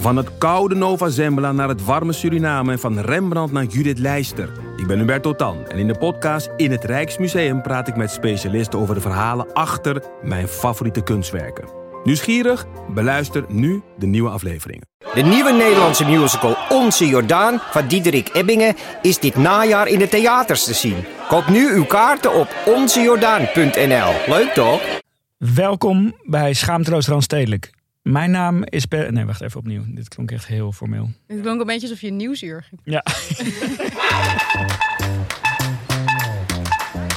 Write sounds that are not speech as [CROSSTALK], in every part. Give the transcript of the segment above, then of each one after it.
Van het koude Nova Zembla naar het warme Suriname en van Rembrandt naar Judith Leister. Ik ben Hubert Totan en in de podcast In het Rijksmuseum praat ik met specialisten over de verhalen achter mijn favoriete kunstwerken. Nieuwsgierig? Beluister nu de nieuwe afleveringen. De nieuwe Nederlandse musical Onze Jordaan van Diederik Ebbingen is dit najaar in de theaters te zien. Koop nu uw kaarten op onzejordaan.nl. Leuk toch? Welkom bij Schaamteloos Randstedelijk. Mijn naam is Per... Nee, wacht even opnieuw. Dit klonk echt heel formeel. Het klonk een beetje alsof je een nieuwsuur. Ja.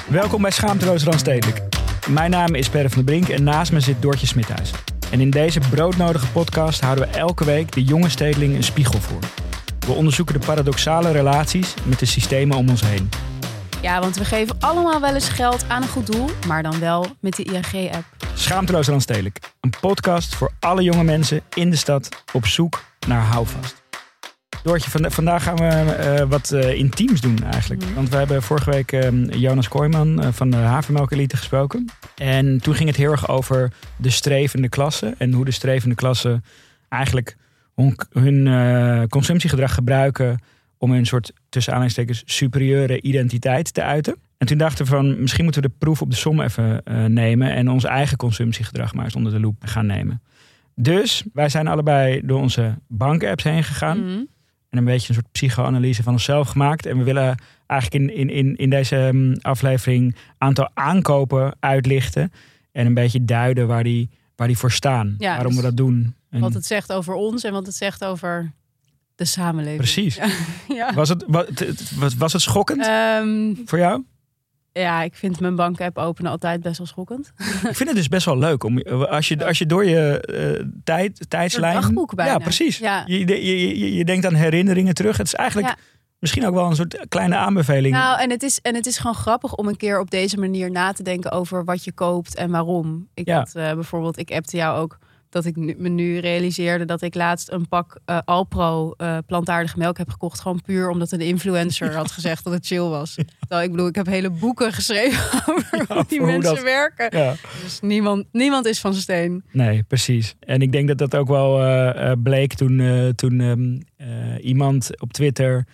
Welkom bij Schaamteloos Randstedelijk. Mijn naam is Per van der Brink en naast me zit Doortje Smithuis. En in deze broodnodige podcast houden we elke week de jonge stedeling een spiegel voor. We onderzoeken de paradoxale relaties met de systemen om ons heen. Ja, want we geven allemaal wel eens geld aan een goed doel, maar dan wel met de ING-app. Schaamteloos Randstedelijk. Een podcast voor alle jonge mensen in de stad op zoek naar houvast. Doortje, vanda- vandaag gaan we eh, wat eh, intiems doen eigenlijk. Mhm. Want we hebben vorige week eh, Jonas Kooijman eh, van de Havermelk Elite gesproken. En toen ging het heel erg over de strevende klasse. En hoe de strevende klasse eigenlijk hun, hun consumptiegedrag gebruiken... om hun soort, tussen aanhalingstekens, superieure identiteit te uiten. En toen dachten we van, misschien moeten we de proef op de som even eh, nemen... en ons eigen consumptiegedrag maar eens onder de loep gaan nemen. Dus wij zijn allebei door onze bankapps heen gegaan Mhm. en een beetje een soort psychoanalyse van onszelf gemaakt. En we willen eigenlijk in, in, in, in deze mm, aflevering aantal aankopen uitlichten. En een beetje duiden waar die, waar die voor staan. Ja, waarom dus we dat doen. En Wat het zegt over ons en wat het zegt over de samenleving. Precies. Ja. [LAUGHS] ja. was, het, wa- het- het- was, was het schokkend Ehm, voor jou? ja, ik vind mijn bankapp openen altijd best wel schokkend. [LAUGHS] Ik vind het dus best wel leuk. Om, als, je, als je door je eh, tijd, tijdslijn... dagboek bijna. Ja, precies. Ja. Je, je, je, je denkt aan herinneringen terug. Het is eigenlijk Ja. misschien ook wel een soort kleine aanbeveling. Nou, en het, is, en het is gewoon grappig om een keer op deze manier na te denken over wat je koopt en waarom. Ik Ja. had eh, bijvoorbeeld, ik appte jou ook dat ik nu- me nu realiseerde dat ik laatst een pak eh, Alpro eh, plantaardige melk heb gekocht. Gewoon puur omdat een influencer [LAUGHS] had gezegd dat het chill was. Terwijl ik bedoel, ik heb hele boeken geschreven [LAUGHS] over hoe die hoe mensen dat- werken. ja. Dus niemand, niemand is van steen. Nee, precies. En ik denk dat dat ook wel eh, bleek toen, toen ehm, eh, iemand op Twitter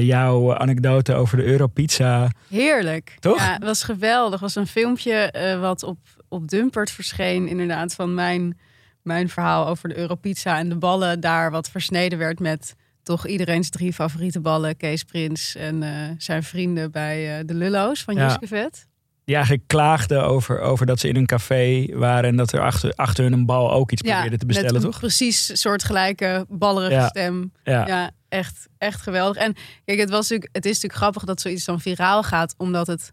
jouw anekdote over de Europizza. Heerlijk. Toch? Ja, het was geweldig. Het was een filmpje wat op, op Dumpert verscheen. Inderdaad, van mijn, mijn verhaal over de Europizza en de ballen daar. Wat versneden werd met toch iedereen's drie favoriete ballen. Kees Prins en eh, zijn vrienden bij eh, de Lullo's van Ja. Vet. Die eigenlijk klaagden over, over dat ze in een café waren en dat er achter, achter hun een bal ook iets probeerden te bestellen, met een toch? precies soortgelijke ballerige Ja. stem. Ja. Ja, echt, echt geweldig. En kijk, het, was natuurlijk, het is natuurlijk grappig dat zoiets dan viraal gaat, omdat het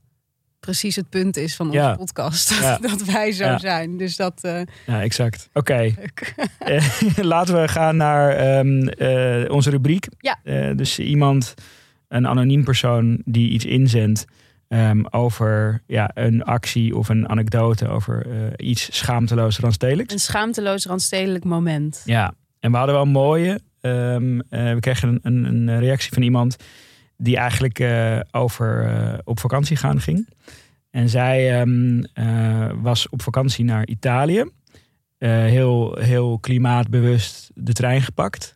precies het punt is van onze Ja. podcast. Ja. [LAUGHS] dat wij zo Ja. zijn. Dus dat. eh, Ja, exact. Oké. [LAUGHS] Eh, laten we gaan naar ehm, eh, onze rubriek. Ja. Dus iemand, een anoniem persoon die iets inzendt ehm, over ja, een actie of een anekdote over iets schaamteloos randstedelijks. Een schaamteloos randstedelijk moment. Ja, en we hadden wel een mooie. ehm, eh, we kregen een, een, een reactie van iemand die eigenlijk eh, over eh, op vakantie gaan ging. En zij ehm, eh, was op vakantie naar Italië. Heel, heel klimaatbewust de trein gepakt.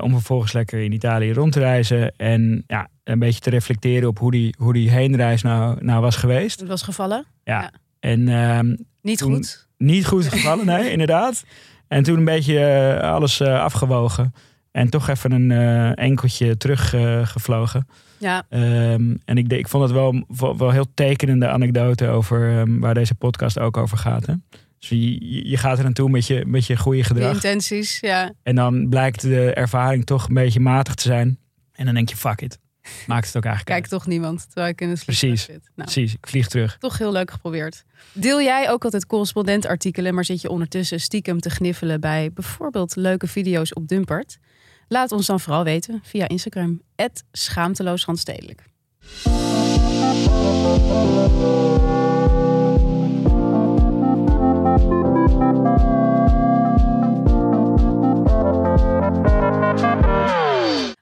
Om vervolgens lekker in Italië rond te reizen. En ja, een beetje te reflecteren op hoe die, hoe die heenreis nou, nou was geweest. Het was gevallen. Ja. Ja. En ehm, Niet Toen- goed. niet goed gevallen, nee, [LAUGHS] inderdaad. En toen een beetje alles afgewogen. En toch even een eh, enkeltje teruggevlogen. gevlogen. Ja. Ehm, en ik, ik vond het wel, wel, heel tekenende anekdote over ehm, waar deze podcast ook over gaat. Hè? Dus je, je- gaat er naartoe met je, met je goede De gedrag. intenties. Ja. En dan blijkt de ervaring toch een beetje matig te zijn. En dan denk je, fuck it. Maakt het ook eigenlijk Kijk uit. toch niemand terwijl ik in het vliegtuig Precies. zit. Nou, Precies, ik vlieg terug. toch heel leuk geprobeerd. Deel jij ook altijd correspondentartikelen, maar zit je ondertussen stiekem te gniffelen bij bijvoorbeeld leuke video's op Dumpert? Laat ons dan vooral weten via Instagram, schaamteloosrandstedelijk.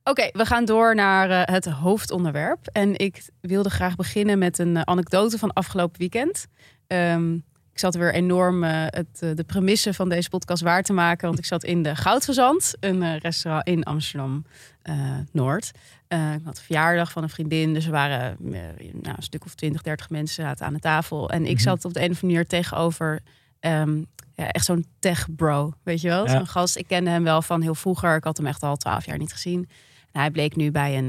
Oké, we gaan door naar eh, het hoofdonderwerp. En ik wilde graag beginnen met een eh, anekdote van afgelopen weekend. Ehm, ik zat weer enorm eh, het, eh, de premisse van deze podcast waar te maken. Want ik zat in de Goudgezant, een eh, restaurant in Amsterdam Noord. ik had een verjaardag van een vriendin. Dus er waren nou, een stuk of 20, 30 mensen zaten aan de tafel. En ik Mhm. zat op de een of andere manier tegenover. ehm, ja, echt zo'n tech bro, weet je wel? Ja. Zo'n gast. Ik kende hem wel van heel vroeger. Ik had hem echt al twaalf jaar niet gezien. En hij bleek nu bij een,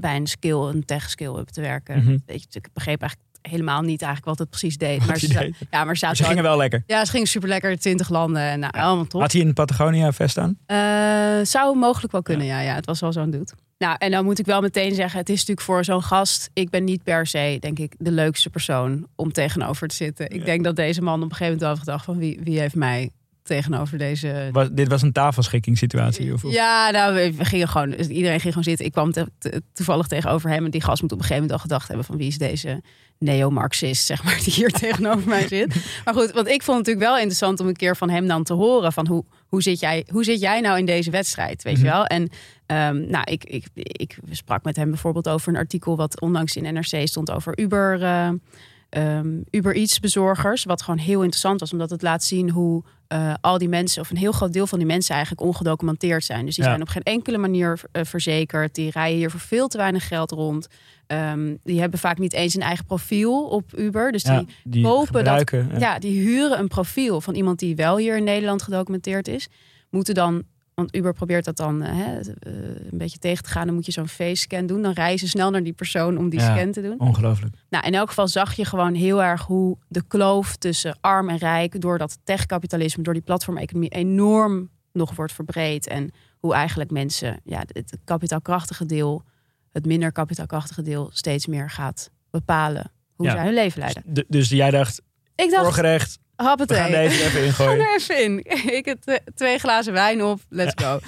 bij een skill, een tech skill up te werken. Mhm. Weet je, ik begreep eigenlijk helemaal niet eigenlijk wat het precies deed. Maar ze, deed. ja, maar ze wel- gingen wel lekker. ja, ze gingen super lekker, 20 landen en nou, allemaal top. Had hij een Patagonia vest aan? Eh, zou mogelijk wel kunnen, ja. ja. Het was wel zo'n dude. Nou, en dan moet ik wel meteen zeggen, het is natuurlijk voor zo'n gast, ik ben niet per se, denk ik, de leukste persoon om tegenover te zitten. Ik Ja. denk dat deze man op een gegeven moment wel gedacht van wie, wie heeft mij tegenover deze Was, dit was een tafelschikking-situatie? Of, of- Ja, nou, we gingen gewoon, dus iedereen ging gewoon zitten. Ik kwam te- te- toevallig tegenover hem en die gast moet op een gegeven moment al gedacht hebben van wie is deze neo-Marxist, zeg maar, [LAUGHS] die hier tegenover mij zit. Maar goed, want ik vond het natuurlijk wel interessant om een keer van hem dan te horen van hoe, hoe, zit, jij, hoe zit jij nou in deze wedstrijd, weet Mhm. je wel? En ehm, nou, ik, ik, ik sprak met hem bijvoorbeeld over een artikel wat onlangs in NRC stond over Uber, eh, ehm, Uber Eats bezorgers, wat gewoon heel interessant was, omdat het laat zien hoe eh, al die mensen, of een heel groot deel van die mensen eigenlijk ongedocumenteerd zijn. Dus die Ja. zijn op geen enkele manier eh, verzekerd. Die rijden hier voor veel te weinig geld rond. Ehm, die hebben vaak niet eens een eigen profiel op Uber. Dus Ja, die, die kopen dat- ja. ja, die huren een profiel van iemand die wel hier in Nederland gedocumenteerd is. Moeten dan, want Uber probeert dat dan eh, hè, eh, een beetje tegen te gaan. Dan moet je zo'n face scan doen. Dan reizen ze snel naar die persoon om die Ja. scan te doen. Ongelooflijk. Nou, in elk geval zag je gewoon heel erg hoe de kloof tussen arm en rijk door dat techkapitalisme, door die platformeconomie enorm nog wordt verbreed. En hoe eigenlijk mensen, ja, het kapitaalkrachtige deel, het minder kapitaalkrachtige deel, steeds meer gaat bepalen hoe Ja. zij hun leven leiden. D- dus jij dacht, Ik dacht, voorgerecht, we gaan deze even Ga [LAUGHS] ingooien. er even in. [LAUGHS] Ik heb twe- twee glazen wijn op. Let's go.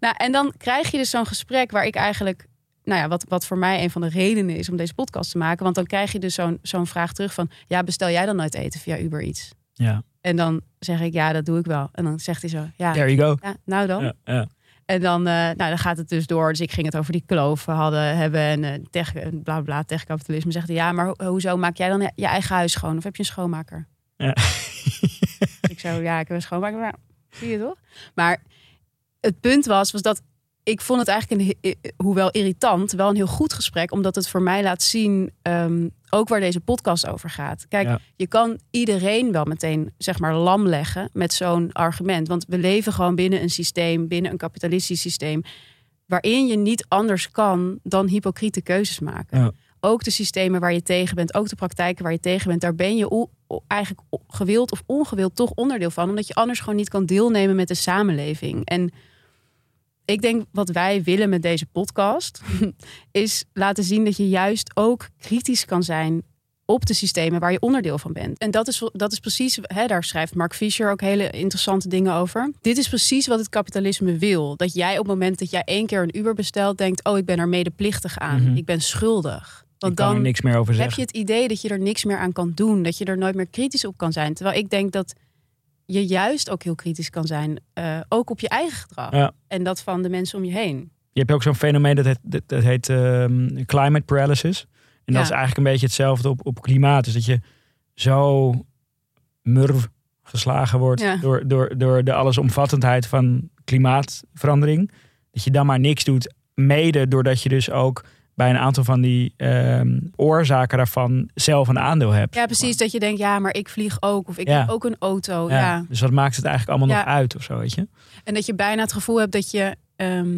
Nou, en dan krijg je dus zo'n gesprek waar ik eigenlijk... Nou ja, wat, wat voor mij een van de redenen is om deze podcast te maken. Want dan krijg je dus zo'n zo'n vraag terug van... Ja, bestel jij dan nooit eten via Uber Eats? Ja, En dan zeg ik, ja, dat doe ik wel. En dan zegt hij zo, ja, there you go. ja nou dan. Ja, ja. En dan, eh, nou, dan gaat het dus door. Dus ik ging het over die kloof hadden hebben en eh tech, bla bla, techkapitalisme. Zegt hij, ja, maar ho- hoezo maak jij dan je eigen huis schoon? Of heb je een schoonmaker? Ja. [LAUGHS] ik zo, ja, ik heb een schoonmaker. Maar, zie je toch? Maar het punt was, was dat ik vond het eigenlijk, een, hoewel irritant, wel een heel goed gesprek. Omdat het voor mij laat zien, ehm, ook waar deze podcast over gaat. Kijk, Ja. je kan iedereen wel meteen, zeg maar, lam leggen met zo'n argument. Want we leven gewoon binnen een systeem, binnen een kapitalistisch systeem. Waarin je niet anders kan dan hypocriete keuzes maken. Ja. Ook de systemen waar je tegen bent, ook de praktijken waar je tegen bent, daar ben je eigenlijk gewild of ongewild toch onderdeel van. Omdat je anders gewoon niet kan deelnemen met de samenleving. En ik denk wat wij willen met deze podcast, [LAUGHS] is laten zien dat je juist ook kritisch kan zijn op de systemen waar je onderdeel van bent. En dat is, dat is precies, hè, daar schrijft Mark Fisher ook hele interessante dingen over. Dit is precies wat het kapitalisme wil. Dat jij op het moment dat jij één keer een Uber bestelt, denkt: Oh, ik ben er medeplichtig aan. Mhm. Ik ben schuldig. Want kan dan niks meer over heb je het idee dat je er niks meer aan kan doen. Dat je er nooit meer kritisch op kan zijn. Terwijl ik denk dat je juist ook heel kritisch kan zijn. eh, ook op je eigen gedrag. Ja. En dat van de mensen om je heen. Je hebt ook zo'n fenomeen dat heet, dat, heet ehm, climate paralysis. En dat is eigenlijk een beetje hetzelfde op, op klimaat. Dus dat je zo murf geslagen wordt Ja. door, door, door de allesomvattendheid van klimaatverandering. Dat je dan maar niks doet. Mede doordat je dus ook bij een aantal van die ehm, oorzaken daarvan zelf een aandeel hebt. Ja, precies. Dat je denkt, ja, maar ik vlieg ook. Of ik Ja. heb ook een auto. Ja, Ja. Dus dat maakt het eigenlijk allemaal Ja. nog uit of zo, weet je? En dat je bijna het gevoel hebt dat je, ehm,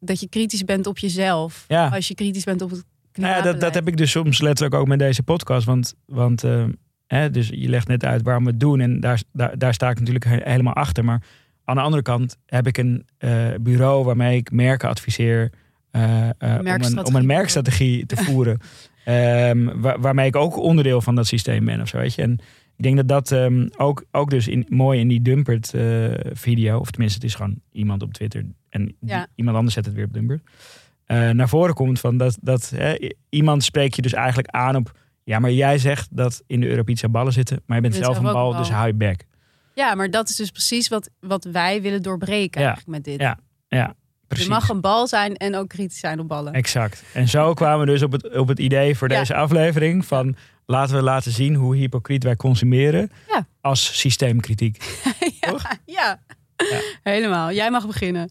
dat je kritisch bent op jezelf. Ja. Als je kritisch bent op het Nou ja, dat, dat heb ik dus soms letterlijk ook met deze podcast. Want, want eh, hè, dus je legt net uit waarom we het doen. En daar, daar, daar sta ik natuurlijk he- helemaal achter. Maar aan de andere kant heb ik een eh, bureau waarmee ik merken adviseer. Eh, eh, om, een, om merkstrategie een merkstrategie te voeren. [LAUGHS] Ehm, waar- waarmee ik ook onderdeel van dat systeem ben of zo. Weet je? En ik denk dat dat ehm, ook, ook dus in, mooi in die Dumpert eh, video. Of tenminste, het is gewoon iemand op Twitter. En die- iemand anders zet het weer op Dumpert naar voren komt van dat, dat hè, iemand spreekt je dus eigenlijk aan op ja, maar jij zegt dat in de Europizza ballen zitten, maar je bent Je bent zelf een bal, dus hou je bek. Ja, maar dat is dus precies wat, wat wij willen doorbreken Ja. eigenlijk met dit. Ja, Ja, precies. Je mag een bal zijn en ook kritisch zijn op ballen. Exact. En zo kwamen we dus op het, op het idee voor Ja. deze aflevering van laten we laten zien hoe hypocriet wij consumeren Ja. als systeemkritiek. [LAUGHS] Toch? Ja. Ja. helemaal. Jij mag beginnen.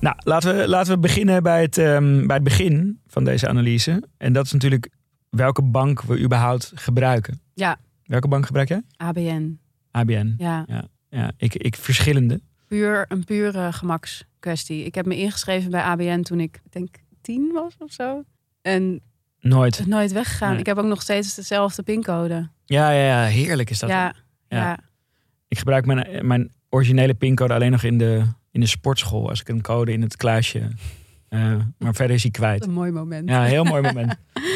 Nou, laten we, laten we beginnen bij het, ehm, bij het begin van deze analyse. En dat is natuurlijk welke bank we überhaupt gebruiken. Ja. Welke bank gebruik jij? ABN. ABN. Ja. Ja, ik, ik verschillende. Puur, een pure gemakskwestie. Ik heb me ingeschreven bij ABN toen ik, ik denk, tien was of zo. En Nooit. nooit weggegaan. Nee. Ik heb ook nog steeds dezelfde pincode. Ja, ja, ja, heerlijk is dat. Ja, Ja. ja. Ik gebruik mijn, mijn originele pincode alleen nog in de, in de sportschool. Als ik een code in het kluisje. eh, maar verder is hij kwijt. Een mooi moment. Ja, heel mooi moment. [LAUGHS]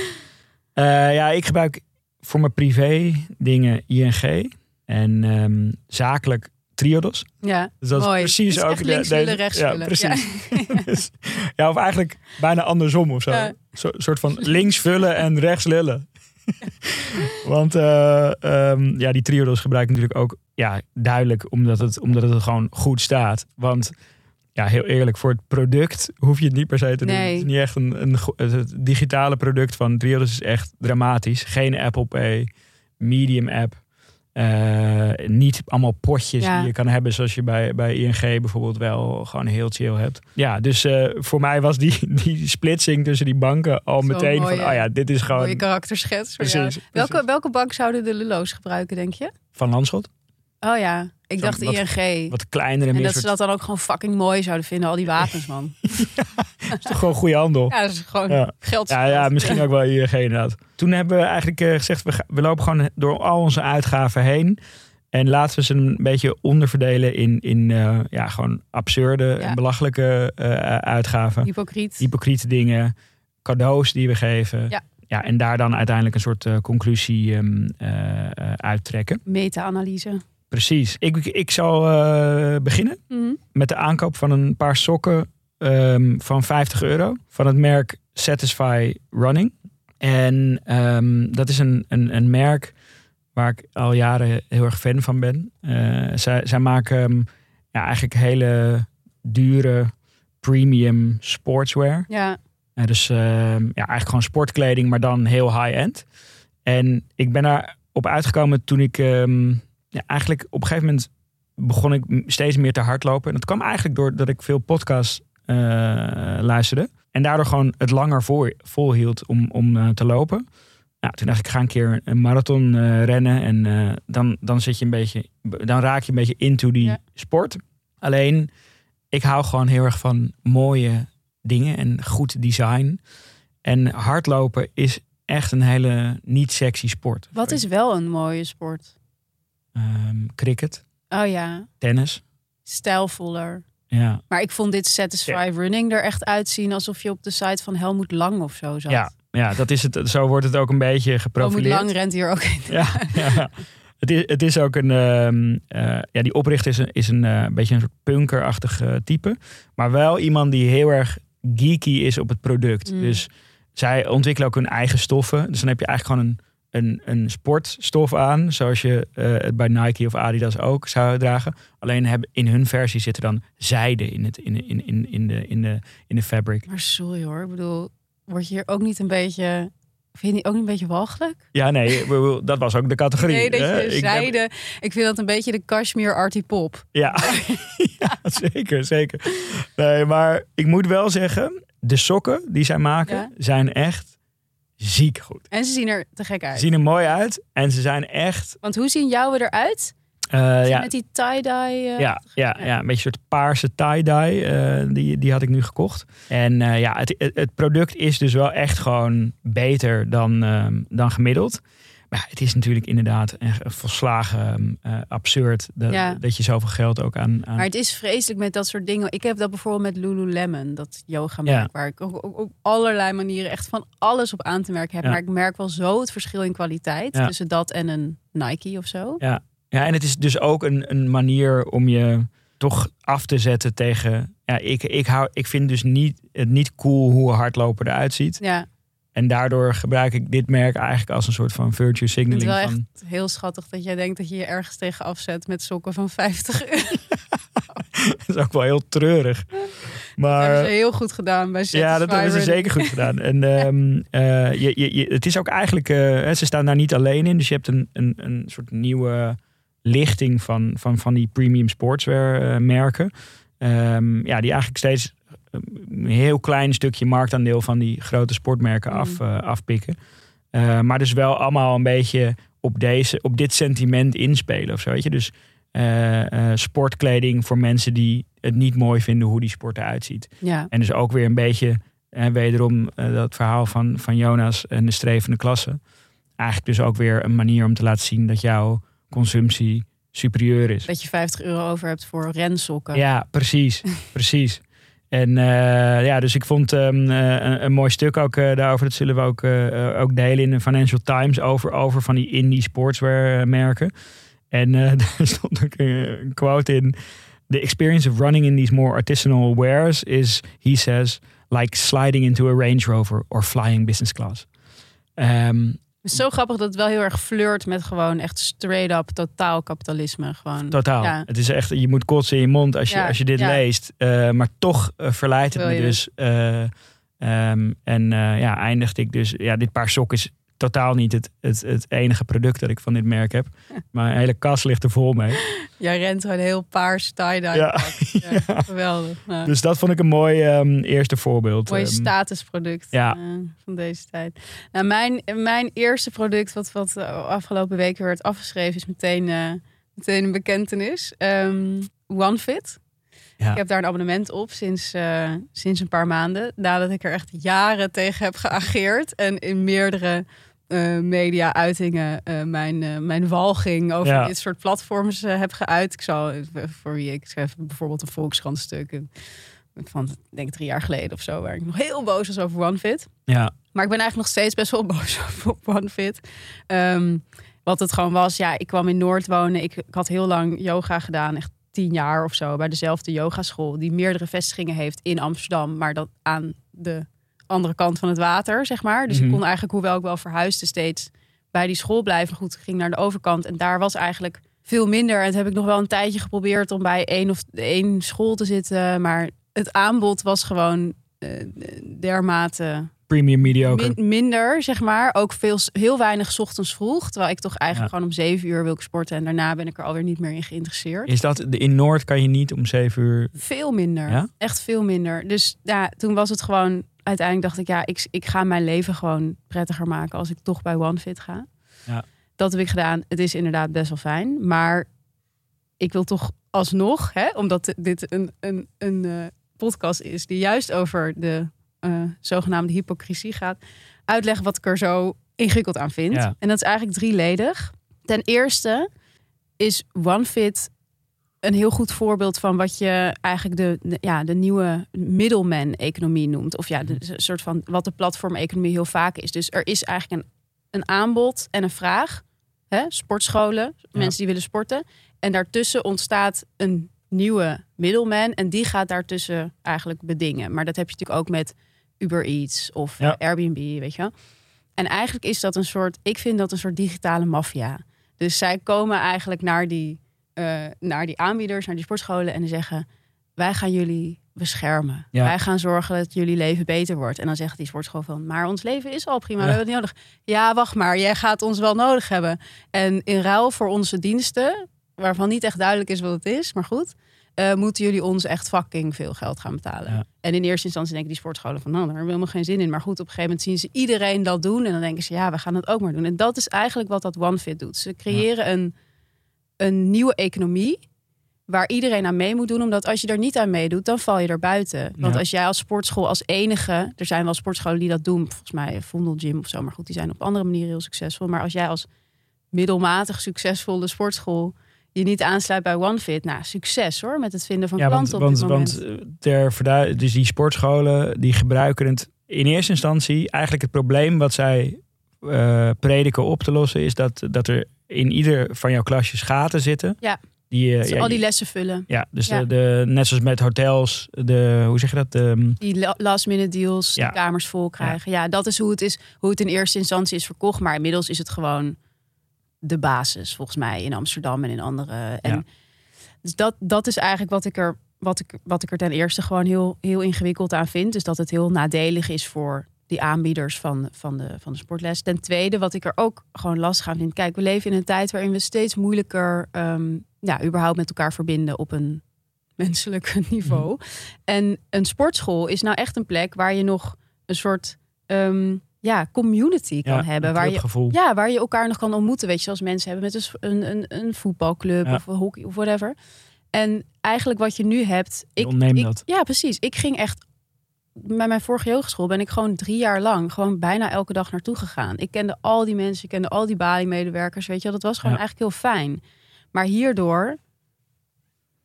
Eh, ja, ik gebruik voor mijn privé dingen ING. En ehm, zakelijk Triodos. Ja, Dus dat mooi. is precies is ook de- links willen, rechts ja, willen. Precies. [LAUGHS] Dus, ja, of eigenlijk bijna andersom of zo. Ja. Zo, soort van links vullen en rechts lullen. [LAUGHS] Want eh, ehm, ja, die triodos gebruik ik natuurlijk ook ja, duidelijk omdat het, omdat het gewoon goed staat. Want ja, heel eerlijk, voor het product hoef je het niet per se te doen. Nee. Het is niet echt een, een, het, digitale product van triodos is echt dramatisch. Geen Apple Pay, Medium app. Eh, niet allemaal potjes Ja. die je kan hebben zoals je bij, bij ING bijvoorbeeld wel gewoon heel chill hebt. Ja, dus eh, voor mij was die, [LAUGHS] die splitsing tussen die banken al Zo meteen mooi, van, oh ja, dit is gewoon Mooie karakterschets. jou. precies, Welke, welke bank zouden de Lullo's gebruiken, denk je? van Landschot. Oh ja, ik Zo, dacht wat- ING. Wat kleiner en en meer dat soort, ze dat dan ook gewoon fucking mooi zouden vinden, al die wapens, man. [LAUGHS] is toch gewoon goede handel. Ja, dat is gewoon Ja. geld. Ja, ja, misschien ook wel ING inderdaad. Toen hebben we eigenlijk eh, gezegd, we, we lopen gewoon door al onze uitgaven heen. En laten we ze een beetje onderverdelen in, in eh, ja, gewoon absurde Ja. en belachelijke eh, uitgaven. Hypocriet. Hypocriete dingen, cadeaus die we geven. Ja. Ja, en daar dan uiteindelijk een soort conclusie eh, uittrekken. Meta-analyse. Precies. Ik, ik zal eh, beginnen Mhm. met de aankoop van een paar sokken ehm, van 50 euro. Van het merk Satisfy Running. En ehm, dat is een, een, een merk waar ik al jaren heel erg fan van ben. Eh, zij, zij maken ehm, ja, eigenlijk hele dure premium sportswear. Ja, dus ja, eigenlijk gewoon sportkleding, maar dan heel high-end. En ik ben daar op uitgekomen toen ik ja, eigenlijk op een gegeven moment begon ik steeds meer te hardlopen. En dat kwam eigenlijk doordat ik veel podcasts eh, luisterde. En daardoor gewoon het langer voor, volhield om, om eh, te lopen. Nou, toen dacht ik, ga een keer een marathon eh, rennen. En dan, dan, zit je een beetje, dan raak je een beetje into die Ja. sport. Alleen, ik hou gewoon heel erg van mooie dingen en goed design. En hardlopen is echt een hele niet sexy sport. wat is wel een mooie sport? Ehm, cricket, Oh ja, tennis. stijlvoller. Ja, Maar ik vond dit Satisfy Running er echt uitzien alsof je op de site van Helmoet Lang of zo zat. ja, ja, dat is het. Zo wordt het ook een beetje Helmoet geprofileerd. Lang rent hier ook in. Ja, ja. Het, is, het is ook een. ehm, eh, ja, die oprichter is een, is een eh, beetje een soort punkerachtig eh, type. Maar wel iemand die heel erg geeky is op het product. Mm. Dus zij ontwikkelen ook hun eigen stoffen. Dus dan heb je eigenlijk gewoon een, een, een sportstof aan. Zoals je eh, het bij Nike of Adidas ook zou dragen. Alleen hebben, in hun versie zit er dan zijde in, het, in, in, in, in, de, in, de, in de fabric. Maar sorry hoor, ik bedoel, word je hier ook niet een beetje... Vind je die ook niet een beetje walgelijk? Ja, nee, dat was ook de categorie. Nee, dat hè. je Ik heb- zeide... Ik vind dat een beetje de Kashmir Artie Pop. Ja. [LAUGHS] ja, zeker, zeker. Nee, maar ik moet wel zeggen, de sokken die zij maken Ja. zijn echt ziek goed. En ze zien er te gek Ze uit. zien er mooi uit en ze zijn echt, Want hoe zien jouwe eruit? eh, ja, Met die tie-dye... eh, ja, ja, ja, een beetje een soort paarse tie-dye, eh, die, die had ik nu gekocht. En ja, het, het, product is dus wel echt gewoon beter dan, dan gemiddeld. Maar ja, het is natuurlijk inderdaad volslagen eh, absurd dat, Ja. dat je zoveel geld ook aan... aan Maar het is vreselijk met dat soort dingen. Ik heb dat bijvoorbeeld met Lululemon, dat yoga merk, Ja. waar ik ook allerlei manieren echt van alles op aan te merken heb. Ja. Maar ik merk wel zo het verschil in kwaliteit Ja. tussen dat en een Nike of zo. Ja, en het is dus ook een, een manier om je toch af te zetten tegen. Ja, ik, ik, hou, ik vind dus niet, het niet cool hoe hardlopen eruit ziet. Ja, en daardoor gebruik ik dit merk eigenlijk als een soort van virtue Het is signaling. wel Van, echt heel schattig dat jij denkt dat je je ergens tegen afzet met sokken van 50 euro. [LAUGHS] dat is ook wel heel treurig. Dat Maar hebben ze heel goed gedaan bij ja, dat hebben ze zeker goed gedaan. [LAUGHS] En ehm, eh, je, je, je- het is ook eigenlijk, eh, ze staan daar niet alleen in. Dus je hebt een, een, een soort nieuwe lichting van, van, van die premium sportswear eh, merken. Ehm, ja, die eigenlijk steeds een heel klein stukje marktaandeel van die grote sportmerken Mm. af, eh, afpikken. Eh, maar dus wel allemaal een beetje op, deze, op dit sentiment inspelen of zo. Weet je? Dus eh, sportkleding voor mensen die het niet mooi vinden hoe die sport eruit ziet. Ja, En dus ook weer een beetje, eh, wederom dat verhaal van, van Jonas en de strevende klasse. Eigenlijk dus ook weer een manier om te laten zien dat jouw consumptie superieur is. dat je 50 euro over hebt voor rensokken. Ja, precies. [LAUGHS] precies. En eh, ja, dus ik vond eh, een, mooi stuk ook eh, daarover. Dat zullen we ook, ook delen in de Financial Times over, over van die indie sportswear merken. En [LAUGHS] daar stond ook een, quote in. The experience of running in these more artisanal wares is, he says, like sliding into a Range Rover or flying business class. Ehm, Het is zo grappig dat het wel heel erg flirt met gewoon echt straight up totaal kapitalisme. Gewoon. Totaal. Ja. Het is echt, je moet kotsen in je mond als je, Ja, als je dit ja. leest. Eh, maar toch eh, verleidt het me dus. eh, ehm, en ja, eindigde ik dus. Ja, dit paar sokken is totaal niet het, het, het enige product dat ik van dit merk heb. Maar een hele kast ligt er vol mee. Jij rent gewoon heel paars tie-dye. Ja. pak. [LAUGHS] Ja, Geweldig. Ja. Dus dat vond ik een mooi ehm, eerste voorbeeld. Mooi Ehm, statusproduct ja. eh, van deze tijd. Nou, mijn, mijn eerste product wat, wat de afgelopen weken werd afgeschreven is meteen, eh, meteen een bekentenis. Ehm OneFit. Ja. Ik heb daar een abonnement op sinds, eh, sinds een paar maanden. Nadat ik er echt jaren tegen heb geageerd. En in meerdere eh, media-uitingen eh, mijn, eh, mijn walging over Ja. dit soort platforms heb geuit. Ik zal, voor wie ik schreef bijvoorbeeld een Volkskrant stuk. en- Van, ik denk drie jaar geleden of zo. Waar ik nog heel boos was over OneFit. ja, Maar ik ben eigenlijk nog steeds best wel [LAUGHS] boos over op OneFit. Ehm, wat het gewoon was, ja, ik kwam in Noord wonen. Ik, ik had heel lang yoga gedaan, echt tien jaar of zo, bij dezelfde yogaschool. Die meerdere vestigingen heeft in Amsterdam, maar dat aan de andere kant van het water, zeg maar. Dus Mhm. ik kon eigenlijk, hoewel ik wel verhuisde, steeds bij die school blijven. Goed, ik ging naar de overkant en daar was eigenlijk veel minder. En het heb ik nog wel een tijdje geprobeerd om bij één of één school te zitten. Maar het aanbod was gewoon eh, dermate premium mediocre. Min- minder, zeg maar. Ook veel, heel weinig ochtends vroeg. Terwijl ik toch eigenlijk Ja. gewoon om zeven uur wil sporten. En daarna ben ik er alweer niet meer in geïnteresseerd. Is dat, in Noord kan je niet om zeven uur... Veel minder. Ja? Echt veel minder. Dus ja, toen was het gewoon... Uiteindelijk dacht ik, ja, ik, ik ga mijn leven gewoon prettiger maken... als ik toch bij OneFit ga. Ja. Dat heb ik gedaan. Het is inderdaad best wel fijn. Maar ik wil toch alsnog, hè, omdat dit een, een, een eh, podcast is... die juist over de eh, zogenaamde hypocrisie gaat... uitleggen wat ik er zo ingewikkeld aan vind. Ja. En dat is eigenlijk drieledig. Ten eerste is OneFit een heel goed voorbeeld van wat je eigenlijk de, de- ja, de nieuwe middleman-economie noemt. Of ja, de Mhm. een soort van wat de platform-economie heel vaak is. Dus er is eigenlijk een, een aanbod en een vraag. Hè? Sportscholen, mensen die willen sporten. En daartussen ontstaat een nieuwe middleman. En die gaat daartussen eigenlijk bedingen. Maar dat heb je natuurlijk ook met Uber Eats of Ja. Airbnb, weet je wel. En eigenlijk is dat een soort, ik vind dat een soort digitale maffia. Dus zij komen eigenlijk naar die, eh, naar die aanbieders, naar die sportscholen en die zeggen: Wij gaan jullie beschermen. Ja. Wij gaan zorgen dat jullie leven beter wordt. En dan zegt die sportschool van: Maar ons leven is al prima, we hebben het niet nodig. Ja, wacht maar, jij gaat ons wel nodig hebben. En in ruil voor onze diensten, waarvan niet echt duidelijk is wat het is, maar goed. eh, moeten jullie ons echt fucking veel geld gaan betalen. Ja. En in eerste instantie denken die sportscholen van, nou, daar hebben we helemaal geen zin in. Maar goed, op een gegeven moment zien ze iedereen dat doen. En dan denken ze, ja, we gaan het ook maar doen. En dat is eigenlijk wat dat OneFit doet. Ze creëren een, een nieuwe economie waar iedereen aan mee moet doen. Omdat als je er niet aan meedoet, dan val je er buiten. Want Ja. als jij als sportschool als enige... Er zijn wel sportscholen die dat doen. Volgens mij Vondel Gym of zo. Maar goed, die zijn op andere manieren heel succesvol. Maar als jij als middelmatig succesvolle sportschool... je niet aansluit bij OneFit, nou, succes hoor. Met het vinden van Ja, want, klanten op want, dit moment. want ter dus die sportscholen die gebruiken het in eerste instantie eigenlijk het probleem wat zij eh, prediken op te lossen is dat, dat er in ieder van jouw klasjes gaten zitten. Ja. Die, eh, Dus ja, al die lessen vullen. ja, dus Ja. De, de, net zoals met hotels, de, hoe zeg je dat? De, Die la- last minute deals, Ja. de kamers vol krijgen. Ja. dat is hoe het is, hoe het in eerste instantie is verkocht. Maar inmiddels is het gewoon de basis, volgens mij, in Amsterdam en in andere. En Ja. Dus dat, dat is eigenlijk wat ik er, wat ik, wat ik er ten eerste gewoon heel, heel ingewikkeld aan vind. Dus dat het heel nadelig is voor die aanbieders van, van, de, van de sportles. Ten tweede, wat ik er ook gewoon lastig aan vind. Kijk, we leven in een tijd waarin we steeds moeilijker ehm, ja, überhaupt met elkaar verbinden op een [LAUGHS] menselijk niveau. En een sportschool is nou echt een plek waar je nog een soort ehm, ja, community kan ja, hebben. Waar je, ja, waar je elkaar nog kan ontmoeten. Weet je, zoals mensen hebben met een, een, een, voetbalclub Ja. of een hockey of whatever. En eigenlijk wat je nu hebt. Ik, ik- dat. Ja, precies. Ik ging echt. Bij mijn vorige jeugdschool ben ik gewoon drie jaar lang gewoon bijna elke dag naartoe gegaan. Ik kende al die mensen, ik kende al die Bali-medewerkers. Weet je, wel. dat was gewoon Ja. eigenlijk heel fijn. Maar hierdoor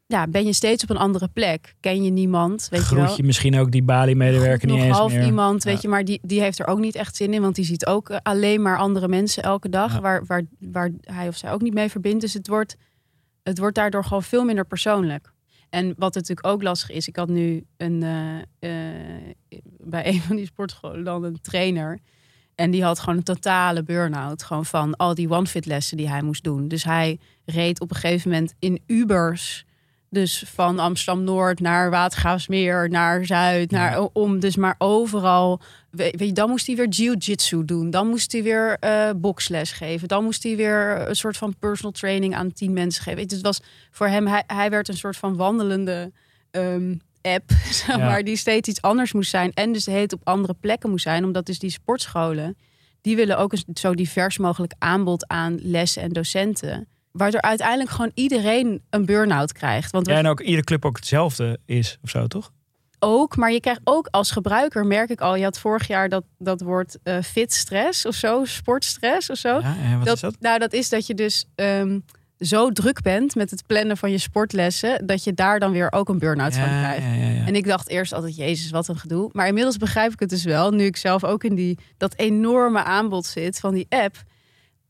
ja, ben je steeds op een andere plek. Ken je niemand, weet je wel. Groet je misschien ook die Bali-medewerker niet eens half meer. iemand, weet Ja. je, maar die, die heeft er ook niet echt zin in, want die ziet ook eh, alleen maar andere mensen elke dag, Ja. waar, waar, waar hij of zij ook niet mee verbindt. Dus het wordt, het wordt daardoor gewoon veel minder persoonlijk. En wat natuurlijk ook lastig is, ik had nu een, eh, eh, bij [LAUGHS] een van die sportscholen dan een trainer. En die had gewoon een totale burn-out. Gewoon van al die one-fit lessen die hij moest doen. Dus hij reed op een gegeven moment in Ubers. Dus van Amsterdam-Noord naar Watergraafsmeer, naar Zuid. Naar. Om dus maar overal... Weet je, dan moest hij weer jiu-jitsu doen. Dan moest hij weer eh boksles geven. Dan moest hij weer een soort van personal training aan tien mensen geven. Het was voor hem, hij, hij werd een soort van wandelende ehm, app, [LAUGHS] zeg Ja. maar, die steeds iets anders moest zijn. En dus heet op andere plekken moest zijn. Omdat dus die sportscholen, die willen ook een zo divers mogelijk aanbod aan lessen en docenten. Waardoor uiteindelijk gewoon iedereen een burn-out krijgt. Want Ja, en ook iedere club ook hetzelfde is of zo, toch? Ook, maar je krijgt ook als gebruiker, merk ik al, je had vorig jaar dat, dat woord eh fit stress of zo, sportstress of zo. Ja, en wat dat, is dat? Nou, dat is dat je dus ehm, zo druk bent met het plannen van je sportlessen, dat je daar dan weer ook een burn-out van krijgt. ja, ja, ja. En ik dacht eerst altijd, jezus, wat een gedoe. Maar inmiddels begrijp ik het dus wel, nu ik zelf ook in die, dat enorme aanbod zit van die app.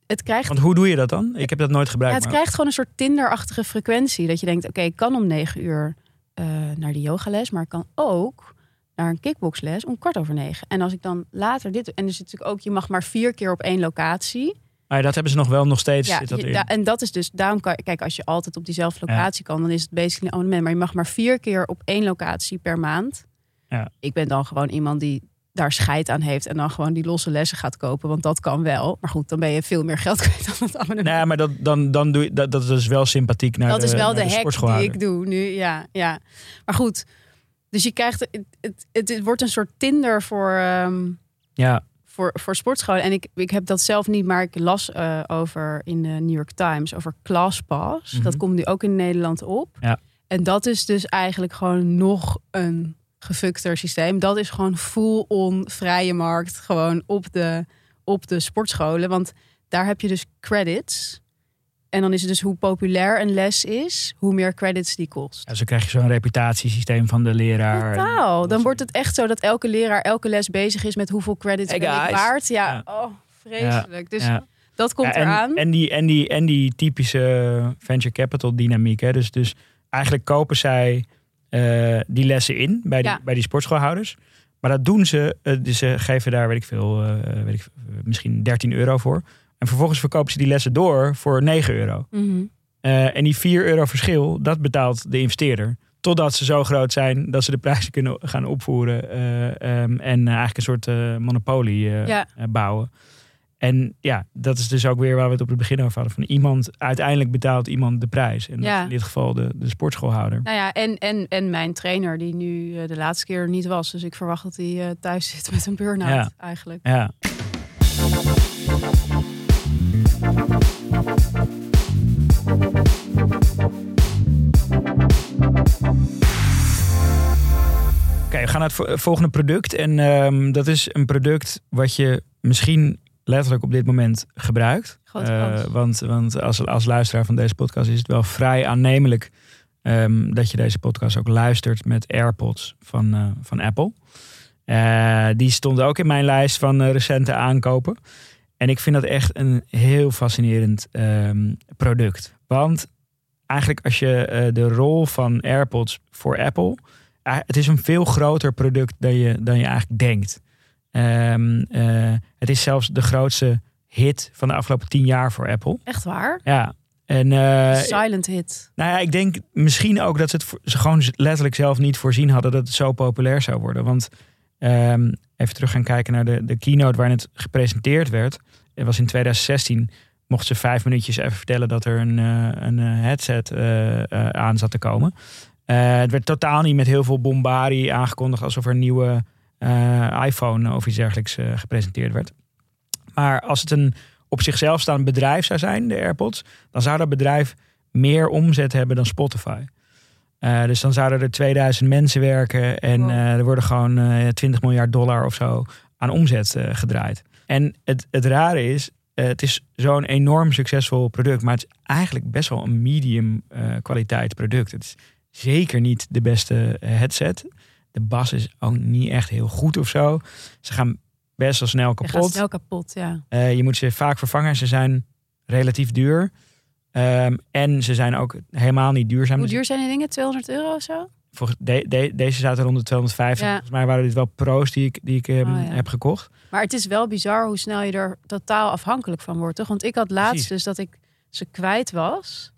Het krijgt Want hoe doe je dat dan? Ik heb dat nooit gebruikt. het maar- krijgt gewoon een soort Tinder-achtige frequentie. Dat je denkt, oké, ik kan om negen uur eh, naar de yogales, maar ik kan ook naar een kickboxles om kwart over negen. En als ik dan later dit... En er zit natuurlijk ook, je mag maar vier keer op één locatie. Maar dat hebben ze nog wel nog steeds. Ja, zit dat en dat is dus, daarom kan kijk, als je altijd op diezelfde locatie kan, dan is het basically een abonnement. Maar je mag maar vier keer op één locatie per maand. Ja. Ik ben dan gewoon iemand die daar scheid aan heeft en dan gewoon die losse lessen gaat kopen, want dat kan wel. Maar goed, dan ben je veel meer geld [LAUGHS] kwijt dan het abonnement. Nee, maar dat, dan, dan doe je, dat, dat is wel sympathiek naar dat de is wel de, naar hack die ik doe nu. Ja, ja. Maar goed, dus je krijgt het, het, het, het wordt een soort Tinder voor, ehm, Ja, voor, voor sportscholen. En ik, ik heb dat zelf niet, maar ik las eh, over in de New York Times over ClassPass. Mhm. Dat komt nu ook in Nederland op. Ja. En dat is dus eigenlijk gewoon nog een gefukter systeem. Dat is gewoon full-on vrije markt, gewoon op de, op de sportscholen. Want daar heb je dus credits. En dan is het dus hoe populair een les is, hoe meer credits die kost. ja, zo krijg je zo'n reputatiesysteem van de leraar. Totaal. Dan wordt het echt zo dat elke leraar elke les bezig is met hoeveel credits Hey ben ik waard. Ja, Ja. oh, vreselijk. Dus Ja. dat komt Ja, en, eraan. En die, en, die, en die typische venture capital dynamiek. Hè? Dus, dus eigenlijk kopen zij eh, die lessen in bij die, Ja. bij die sportschoolhouders. Maar dat doen ze, eh, dus ze geven daar, weet ik veel, eh, weet ik, misschien 13 euro voor. En vervolgens verkopen ze die lessen door voor 9 euro. Mhm. En die 4 euro verschil, dat betaalt de investeerder. Totdat ze zo groot zijn dat ze de prijzen kunnen gaan opvoeren. eh, ehm, en eigenlijk een soort monopolie Ja. bouwen. En ja, dat is dus ook weer waar we het op het begin over hadden. Van iemand, uiteindelijk betaalt iemand de prijs. En Ja. in dit geval de, de sportschoolhouder. Nou ja, en, en, en mijn trainer die nu eh, de laatste keer er niet was. Dus ik verwacht dat hij eh, thuis zit met een burn-out Ja. eigenlijk. Ja. Oké, we gaan naar het vo- volgende product. En ehm, dat is een product wat je misschien letterlijk op dit moment gebruikt. Eh, want want als, als luisteraar van deze podcast is het wel vrij aannemelijk ehm, dat je deze podcast ook luistert met AirPods van, eh, van Apple. Eh, die stonden ook in mijn lijst van recente aankopen. En ik vind dat echt een heel fascinerend ehm, product. Want eigenlijk als je de rol van AirPods voor Apple. het is een veel groter product dan je, dan je eigenlijk denkt. Ehm, eh, het is zelfs de grootste hit van de afgelopen tien jaar voor Apple. Echt waar? Ja. En eh, Silent hit. nou ja, ik denk misschien ook dat ze het voor- ze gewoon letterlijk zelf niet voorzien hadden dat het zo populair zou worden. Want ehm, even terug gaan kijken naar de, de keynote waarin het gepresenteerd werd. Het was in 2016. Mocht ze vijf minuutjes even vertellen dat er een, eh, een headset aan zat te komen. Het werd totaal niet met heel veel bombardie aangekondigd alsof er nieuwe iPhone of iets dergelijks eh, gepresenteerd werd. Maar als het een op zichzelf staand bedrijf zou zijn, de AirPods, dan zou dat bedrijf meer omzet hebben dan Spotify. Eh, dus dan zouden er 2000 mensen werken en Wow. eh, er worden gewoon eh 20 miljard dollar of zo aan omzet eh, gedraaid. En het, het rare is, eh, het is zo'n enorm succesvol product, maar het is eigenlijk best wel een medium eh, kwaliteit product. Het is zeker niet de beste eh, headset. De bas is ook niet echt heel goed of zo. Ze gaan best wel snel Je gaat kapot. snel kapot, ja. Eh, je moet ze vaak vervangen. Ze zijn relatief duur. Ehm, en ze zijn ook helemaal niet duurzaam. Hoe Dus duur zijn die dingen? 200 euro of zo? volgens- de- de- deze zaten rond de 250. Ja. Volgens mij waren dit wel pro's die ik, die ik ehm, Oh, ja. heb gekocht. Maar het is wel bizar hoe snel je er totaal afhankelijk van wordt, toch? Want ik had laatst Precies. dus dat ik ze kwijt was.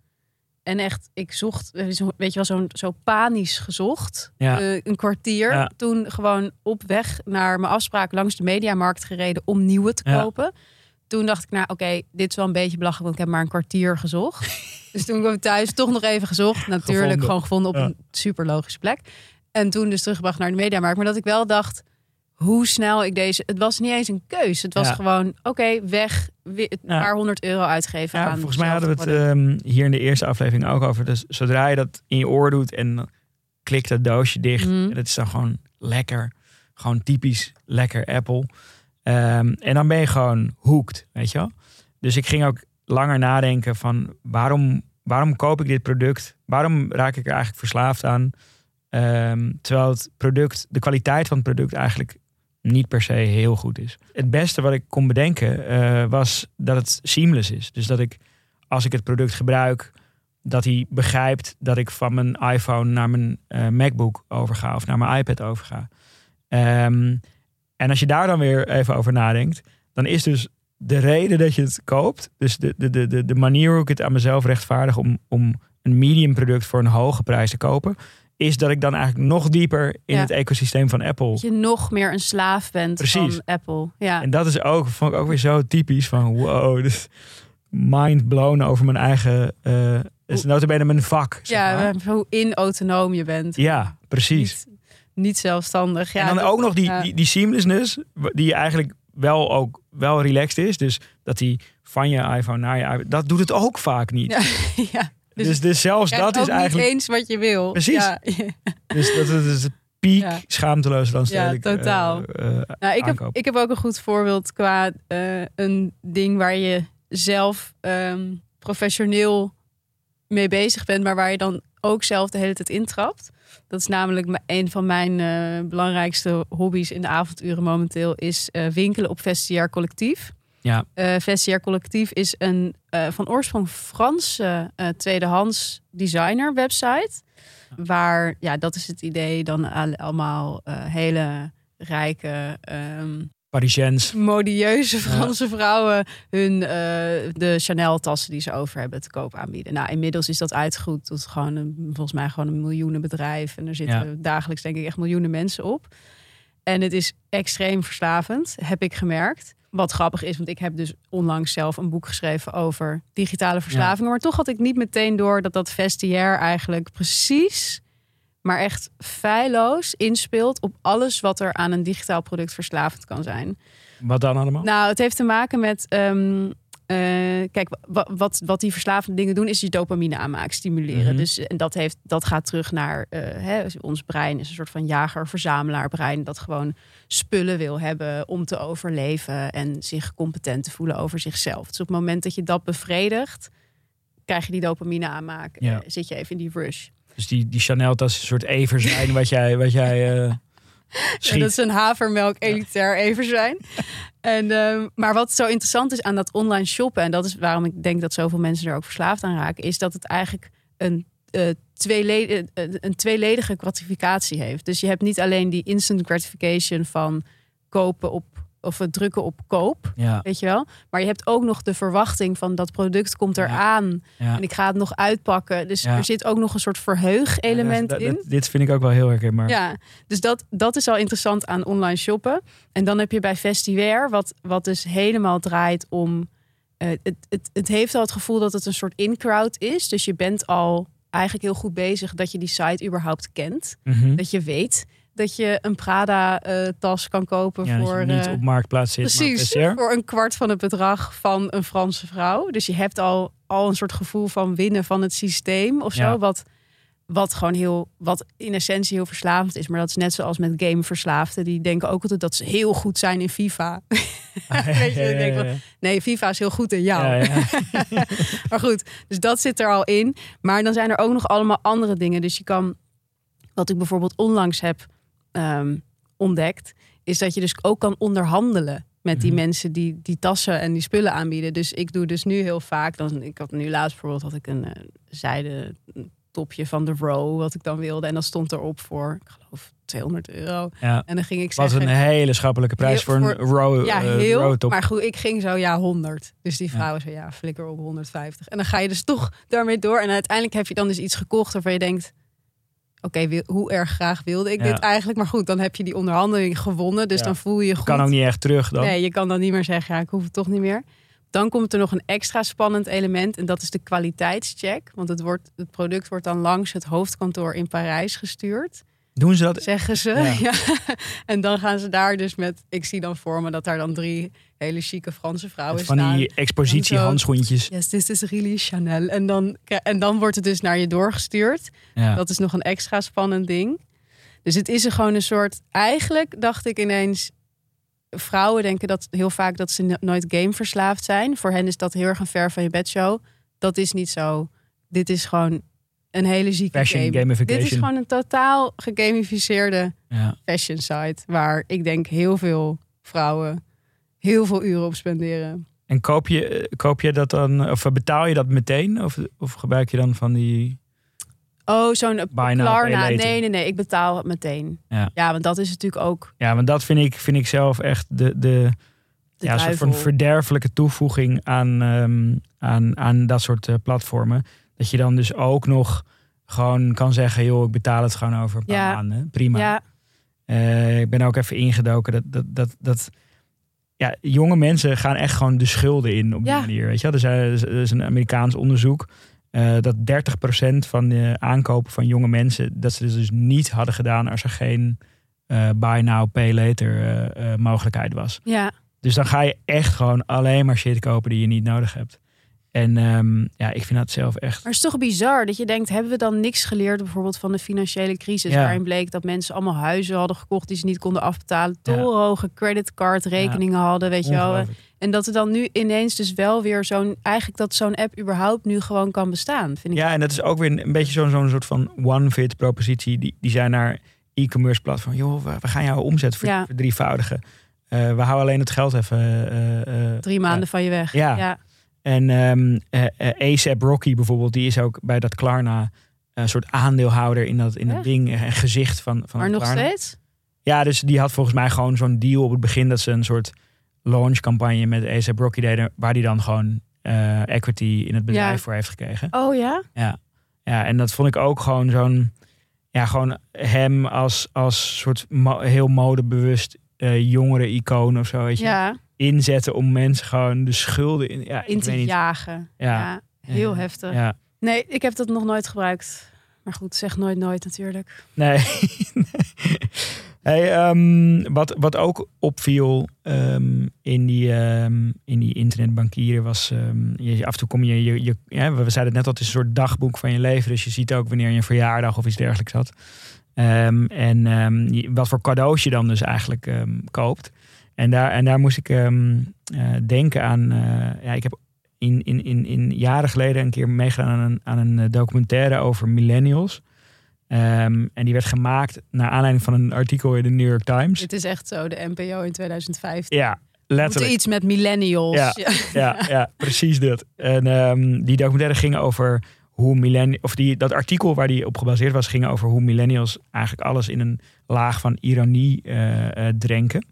En echt, ik zocht, eh, zo- weet je wel, zo'n zo panisch gezocht. Ja. Eh, een kwartier. Ja. Toen gewoon op weg naar mijn afspraak langs de Mediamarkt gereden om nieuwe te Ja. kopen. Toen dacht ik, nou oké, dit is wel een beetje belachelijk, want ik heb maar een kwartier gezocht. [LAUGHS] dus toen kwam ik thuis toch nog even gezocht. Natuurlijk Gevonden. gewoon gevonden op een super logische plek. En toen dus teruggebracht naar de Mediamarkt. Maar dat ik wel dacht, hoe snel ik deze... Het was niet eens een keus. Het was Ja. gewoon, oké, weg. Weer een paar honderd euro uitgeven Ja, aan volgens mij hadden we het ehm, hier in de eerste aflevering ook over. Dus zodra je dat in je oor doet en klikt dat doosje dicht. Mhm. Dat is dan gewoon lekker. Gewoon typisch lekker Apple. Ehm, en dan ben je gewoon hooked, weet je wel. Dus ik ging ook langer nadenken van waarom, waarom koop ik dit product? Waarom raak ik er eigenlijk verslaafd aan? Ehm, terwijl het product, de kwaliteit van het product eigenlijk niet per se heel goed is. Het beste wat ik kon bedenken eh, was dat het seamless is. Dus dat ik als ik het product gebruik, dat hij begrijpt dat ik van mijn iPhone naar mijn eh, MacBook overga of naar mijn iPad overga. Ehm, en als je daar dan weer even over nadenkt, dan is dus de reden dat je het koopt, dus de, de, de, de, de manier hoe ik het aan mezelf rechtvaardig om, om een medium product voor een hoge prijs te kopen, is dat ik dan eigenlijk nog dieper in Ja. het ecosysteem van Apple. Dat je nog meer een slaaf bent Precies. van Apple. Ja. En dat is ook, vond ik ook weer zo typisch van wow, dus mind blown over mijn eigen, eh het is notabene mijn vak. zeg Ja, maar. eh, hoe inautonoom je bent. ja, precies. Niet, niet zelfstandig. Ja, en dan dat- ook nog die, ja. die, die seamlessness, die eigenlijk wel ook wel relaxed is. Dus dat die van je iPhone naar je iPhone, dat doet het ook vaak niet. Ja, [LAUGHS] ja. Dus, dus, dus zelfs dat is eigenlijk, niet eens wat je wil. Precies. Ja. [LAUGHS] dus dat het is piek Ja. schaamteloos dan Ja, totaal. Nou, ik, heb, ik heb ook een goed voorbeeld qua eh, een ding waar je zelf ehm, professioneel mee bezig bent, maar waar je dan ook zelf de hele tijd intrapt. Dat is namelijk een van mijn eh, belangrijkste hobby's in de avonduren momenteel, is eh, winkelen op Vestiaire Collectief. Ja. Eh Vestiaire Collectief is een eh, van oorsprong Franse eh, tweedehands designer website. Waar, ja, dat is het idee, dan al- allemaal hele rijke, ehm, Parisiens. modieuze Franse vrouwen hun de Chanel-tassen die ze over hebben te koop aanbieden. Nou, inmiddels is dat uitgegroeid tot gewoon een, volgens mij gewoon een miljoenenbedrijf. En er zitten Ja. dagelijks denk ik echt miljoenen mensen op. En het is extreem verslavend, heb ik gemerkt. Wat grappig is, want ik heb dus onlangs zelf een boek geschreven over digitale verslavingen. Maar toch had ik niet meteen door dat dat vestiaire eigenlijk precies, maar echt feilloos inspeelt op alles wat er aan een digitaal product verslavend kan zijn. Wat dan allemaal? Nou, het heeft te maken met. ehm, eh, kijk, wa- wat, wat die verslavende dingen doen, is je dopamine aanmaak stimuleren. Mhm. Dus en dat, heeft, dat gaat terug naar eh, hè, ons brein, is een soort van jager-verzamelaar brein. Dat gewoon spullen wil hebben om te overleven en zich competent te voelen over zichzelf. Dus op het moment dat je dat bevredigt, krijg je die dopamine aanmaak. Ja. eh, zit je even in die rush. Dus die, die Chanel tas is een soort everzwijn wat jij, wat jij [LAUGHS] Ja, dat is een havermelk elitair even zijn. [LAUGHS] En, ehm, maar wat zo interessant is aan dat online shoppen, en dat is waarom ik denk dat zoveel mensen er ook verslaafd aan raken, is dat het eigenlijk een, tweeled- eh, een tweeledige gratificatie heeft. Dus je hebt niet alleen die instant gratification van kopen op of het drukken op koop, Ja, weet je wel. Maar je hebt ook nog de verwachting van dat product komt eraan ja. en ik ga het nog uitpakken. Dus er zit ook nog een soort verheug-element in. dat- dit vind ik ook wel heel herkenbaar. Ja, dus dat, dat is al interessant aan online shoppen. En dan heb je bij Festiware, wat, wat dus helemaal draait om. eh, het, het, het heeft al het gevoel dat het een soort in-crowd is. Dus je bent al eigenlijk heel goed bezig dat je die site überhaupt kent. Mhm. Dat je weet dat je een Prada-tas kan kopen Ja, voor. je niet eh, op marktplaats zit, Precies, voor een kwart van het bedrag van een Franse vrouw. Dus je hebt al, al een soort gevoel van winnen van het systeem of zo. Ja. Wat, wat gewoon heel, wat in essentie heel verslavend is. Maar dat is net zoals met gameverslaafden. Die denken ook altijd dat ze heel goed zijn in FIFA. [LAUGHS] Weet je, ik denk wel, Nee, FIFA is heel goed in jou. Ja, ja. [LAUGHS] Maar goed, dus dat zit er al in. Maar dan zijn er ook nog allemaal andere dingen. Dus je kan, wat ik bijvoorbeeld onlangs heb ehm, ontdekt, is dat je dus ook kan onderhandelen met die Mhm. mensen die die tassen en die spullen aanbieden. Dus ik doe dus nu heel vaak, dan, ik had nu laatst bijvoorbeeld had ik een uh, zijde topje van de Row, wat ik dan wilde. En dat stond erop voor, ik geloof, 200 euro. Ja. En dan ging ik zeggen... een hele schappelijke prijs Heel- voor een row, Ja, eh, heel. row top. maar goed, ik ging zo ja 100. Dus die Ja. vrouw zei ja, flikker op 150. En dan ga je dus toch daarmee door. En uiteindelijk heb je dan dus iets gekocht waarvan je denkt... Oké, hoe erg graag wilde ik Ja. dit eigenlijk? Maar goed, dan heb je die onderhandeling gewonnen. Dus Ja. dan voel je je goed. kan ook niet echt terug dan. Nee, je kan dan niet meer zeggen, ja, ik hoef het toch niet meer. Dan komt er nog een extra spannend element en dat is de kwaliteitscheck. Want het, wordt, het product wordt dan langs het hoofdkantoor in Parijs gestuurd, Doen ze dat? zeggen ze. Ja. [LAUGHS] Ja. En dan gaan ze daar dus met, ik zie dan voor me dat daar dan drie hele chique Franse vrouwen Van staan. die expositie En zo- handschoentjes. Yes, this is really Chanel. En dan, en dan wordt het dus naar je doorgestuurd. Ja. Dat is nog een extra spannend ding. Dus het is er gewoon een soort. Eigenlijk dacht ik ineens. Vrouwen denken dat heel vaak dat ze no- nooit gameverslaafd zijn. Voor hen is dat heel erg een ver van je bedshow. Dat is niet zo. Dit is gewoon een hele zieke Fashion game. gamification. Dit is gewoon een totaal gegamificeerde Ja. fashion site. Waar ik denk heel veel vrouwen heel veel uren op spenderen. En koop je, koop je dat dan, of betaal je dat meteen? Of, of gebruik je dan van die. Oh, zo'n Klarna. Nee, nee, nee. Ik betaal het meteen. Ja. want dat is natuurlijk ook Ja, want dat vind ik, vind ik zelf echt de, de, de ja, een soort van verderfelijke toevoeging aan, ehm, aan, aan dat soort eh, platformen. Dat je dan dus ook nog gewoon kan zeggen, joh, ik betaal het gewoon over een paar Ja. maanden. Prima. Ja, Eh, ik ben ook even ingedoken dat, dat, dat, dat ja, jonge mensen gaan echt gewoon de schulden in op die Ja. manier. Weet je? Er, er is een Amerikaans onderzoek eh, dat 30% van de aankopen van jonge mensen, dat ze dus niet hadden gedaan als er geen eh, buy now, pay later mogelijkheid was. ja. Dus dan ga je echt gewoon alleen maar shit kopen die je niet nodig hebt. En ehm, ja, ik vind dat zelf echt. Maar het is toch bizar dat je denkt, hebben we dan niks geleerd bijvoorbeeld van de financiële crisis, Ja. waarin bleek dat mensen allemaal huizen hadden gekocht die ze niet konden afbetalen, Ja. torenhoge creditcardrekeningen hadden, weet je wel. En dat er dan nu ineens dus wel weer zo'n, eigenlijk dat zo'n app überhaupt nu gewoon kan bestaan, vind ik. Ja, en dat is ook weer een beetje zo'n zo'n soort van one-fit propositie. Die, die zijn naar e-commerce platform. Joh, we, we gaan jouw omzet ver, Ja. verdrievoudigen. Eh, we houden alleen het geld even. eh, eh, Drie maanden van je weg. Ja. Ja. En eh, eh, ASAP Rocky bijvoorbeeld, die is ook bij dat Klarna een soort aandeelhouder in dat, in dat ding. Een gezicht van, van Maar nog Klarna. steeds? Ja, dus die had volgens mij gewoon zo'n deal op het begin dat ze een soort launchcampagne met ASAP Rocky deden, waar die dan gewoon eh, equity in het bedrijf Ja. voor heeft gekregen. Oh ja? Ja, en dat vond ik ook gewoon zo'n, ja, gewoon hem als, als soort mo- heel modebewust eh jongere icoon of zo, weet je, Ja, inzetten om mensen gewoon de schulden in, ja, in te niet. jagen. Ja. Ja, heel Ja. heftig. Ja, Nee, ik heb dat nog nooit gebruikt. Maar goed, zeg nooit nooit natuurlijk. nee. [LAUGHS] hey, ehm, wat, wat ook opviel ehm, in, die, ehm, in die internetbankieren was, je, af en toe kom je, je, je ja, we zeiden het net al, het is een soort dagboek van je leven, dus je ziet ook wanneer je een verjaardag of iets dergelijks had. En wat voor cadeaus je dan dus eigenlijk koopt. En daar, en daar moest ik ehm, eh, denken aan. eh, ja, ik heb in, in, in, in jaren geleden een keer meegedaan aan een, aan een eh, documentaire over millennials. Ehm, en die werd gemaakt naar aanleiding van een artikel in de New York Times. Dit is echt zo, de NPO in 2015. Ja, letterlijk. iets met millennials. Ja. [LAUGHS] Ja. Ja, ja precies dat. En ehm, die documentaire ging over hoe millenni of die, dat artikel waar die op gebaseerd was, ging over hoe millennials eigenlijk alles in een laag van ironie eh, drenken.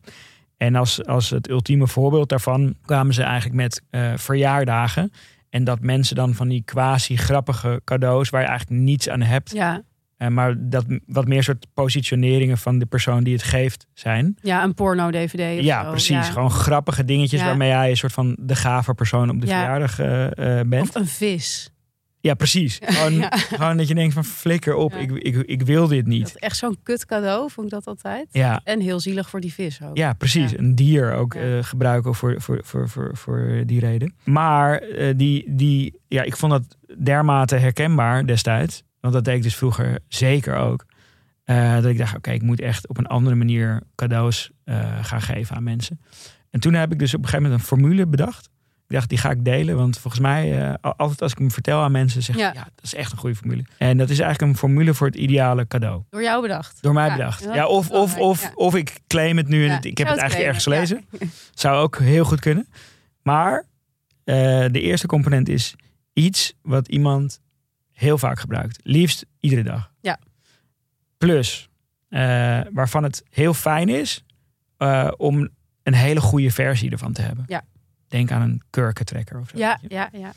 En als, als het ultieme voorbeeld daarvan kwamen ze eigenlijk met eh, verjaardagen. En dat mensen dan van die quasi-grappige cadeaus, waar je eigenlijk niets aan hebt, Ja, eh, maar dat wat meer soort positioneringen van de persoon die het geeft zijn. ja een porno-dvd Ja, zo. precies. Ja. Gewoon grappige dingetjes Ja. waarmee jij een soort van de gave persoon op de Ja. verjaardag eh, bent. Of een vis. Ja, precies. [LAUGHS] Gewoon, Ja. gewoon dat je denkt van flikker op, Ja. ik, ik, ik wil dit Dat niet. is echt zo'n kut cadeau, vond ik dat altijd. Ja, En heel zielig voor die vis ook. ja precies. Een dier ook eh, gebruiken voor, voor, voor, voor, voor die reden. Maar eh, die, die, ja, ik vond dat dermate herkenbaar destijds. Want dat deed ik dus vroeger zeker ook. Eh, dat ik dacht, oké, ik moet echt op een andere manier cadeaus gaan geven aan mensen. En toen heb ik dus op een gegeven moment een formule bedacht. Ik dacht, die ga ik delen. Want volgens mij, eh, al- altijd als ik hem vertel aan mensen, zeg ik, Ja. ja. dat is echt een goede formule. En dat is eigenlijk een formule voor het ideale cadeau. Door jou bedacht. Door mij Ja, bedacht. Ja, of, of, of, ja. of ik claim het nu en Ja, het- ik heb het eigenlijk ergens gelezen. [LAUGHS] Zou ook heel goed kunnen. Maar eh, de eerste component is iets wat iemand heel vaak gebruikt. Liefst iedere dag. Ja. Plus, eh, waarvan het heel fijn is om een hele goede versie ervan te hebben. Ja. Denk aan een kurkentrekker of zo. Ja, ja, ja.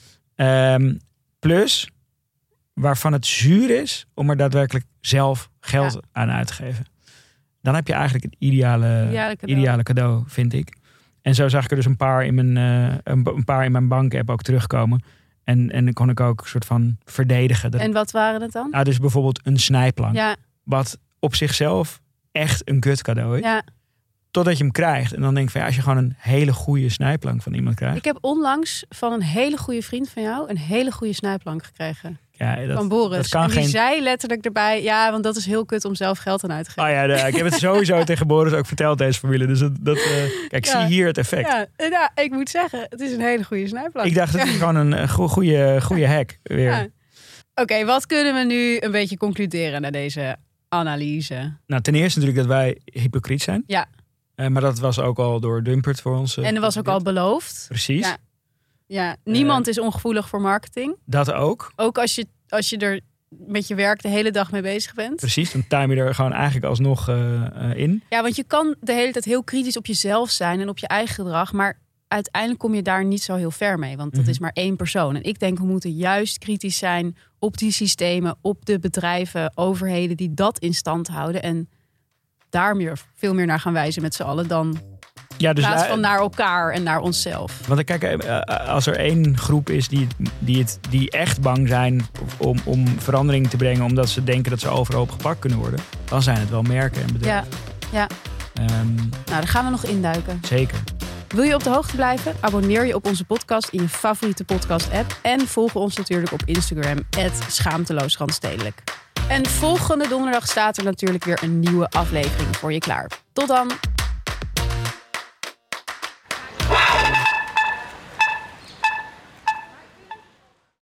Ehm, plus, waarvan het zuur is om er daadwerkelijk zelf geld Ja. aan uit te geven. Dan heb je eigenlijk het ideale, Ideale cadeau. ideale cadeau, vind ik. En zo zag ik er dus een paar in mijn, eh, een, een paar in mijn bank-app ook terugkomen. En, en dan kon ik ook een soort van verdedigen. En wat waren het dan? nou, dus bijvoorbeeld een snijplank. Ja, Wat op zichzelf echt een kut cadeau is. ja. Totdat je hem krijgt. En dan denk ik van ja, als je gewoon een hele goede snijplank van iemand krijgt. Ik heb onlangs van een hele goede vriend van jou een hele goede snijplank gekregen. ja, dat, van Boris. dat kan en die geen zei letterlijk erbij, ja, want dat is heel kut om zelf geld aan uit te geven. Oh ja, de- ik heb het sowieso [LAUGHS] tegen Boris ook verteld, deze formule. Dus dat, dat, eh, kijk, Ja. zie hier het effect. Ja, en ja, ik moet zeggen, het is een hele goede snijplank. Ik dacht, het is gewoon een eh, go- goede, [LAUGHS] goede hack weer. Oké, wat kunnen we nu een beetje concluderen na deze analyse? Nou, ten eerste natuurlijk dat wij hypocriet zijn. Ja. Eh, maar dat was ook al door Dumpert voor ons. eh, En er was ook al beloofd. Precies, Ja. Ja, niemand Eh. is ongevoelig voor marketing. dat ook. Ook als je, als je er met je werk de hele dag mee bezig bent. Precies, dan time je er gewoon eigenlijk alsnog in. Ja, want je kan de hele tijd heel kritisch op jezelf zijn en op je eigen gedrag. Maar uiteindelijk kom je daar niet zo heel ver mee. Want dat Mhm. is maar één persoon. En ik denk we moeten juist kritisch zijn op die systemen, op de bedrijven, overheden die dat in stand houden. En daar meer, veel meer naar gaan wijzen met z'n allen dan Ja, in dus plaats wij- van naar elkaar en naar onszelf. Want kijk, eh, als er één groep is die, die, het, die echt bang zijn om, om verandering te brengen, omdat ze denken dat ze overhoop gepakt kunnen worden, dan zijn het wel merken en bedrijven. ja. Ehm, Nou, daar gaan we nog induiken. zeker. Wil je op de hoogte blijven? Abonneer je op onze podcast in je favoriete podcast-app. En volg ons natuurlijk op Instagram, schaamteloos Randstedelijk. En volgende donderdag staat er natuurlijk weer een nieuwe aflevering voor je klaar. Tot dan!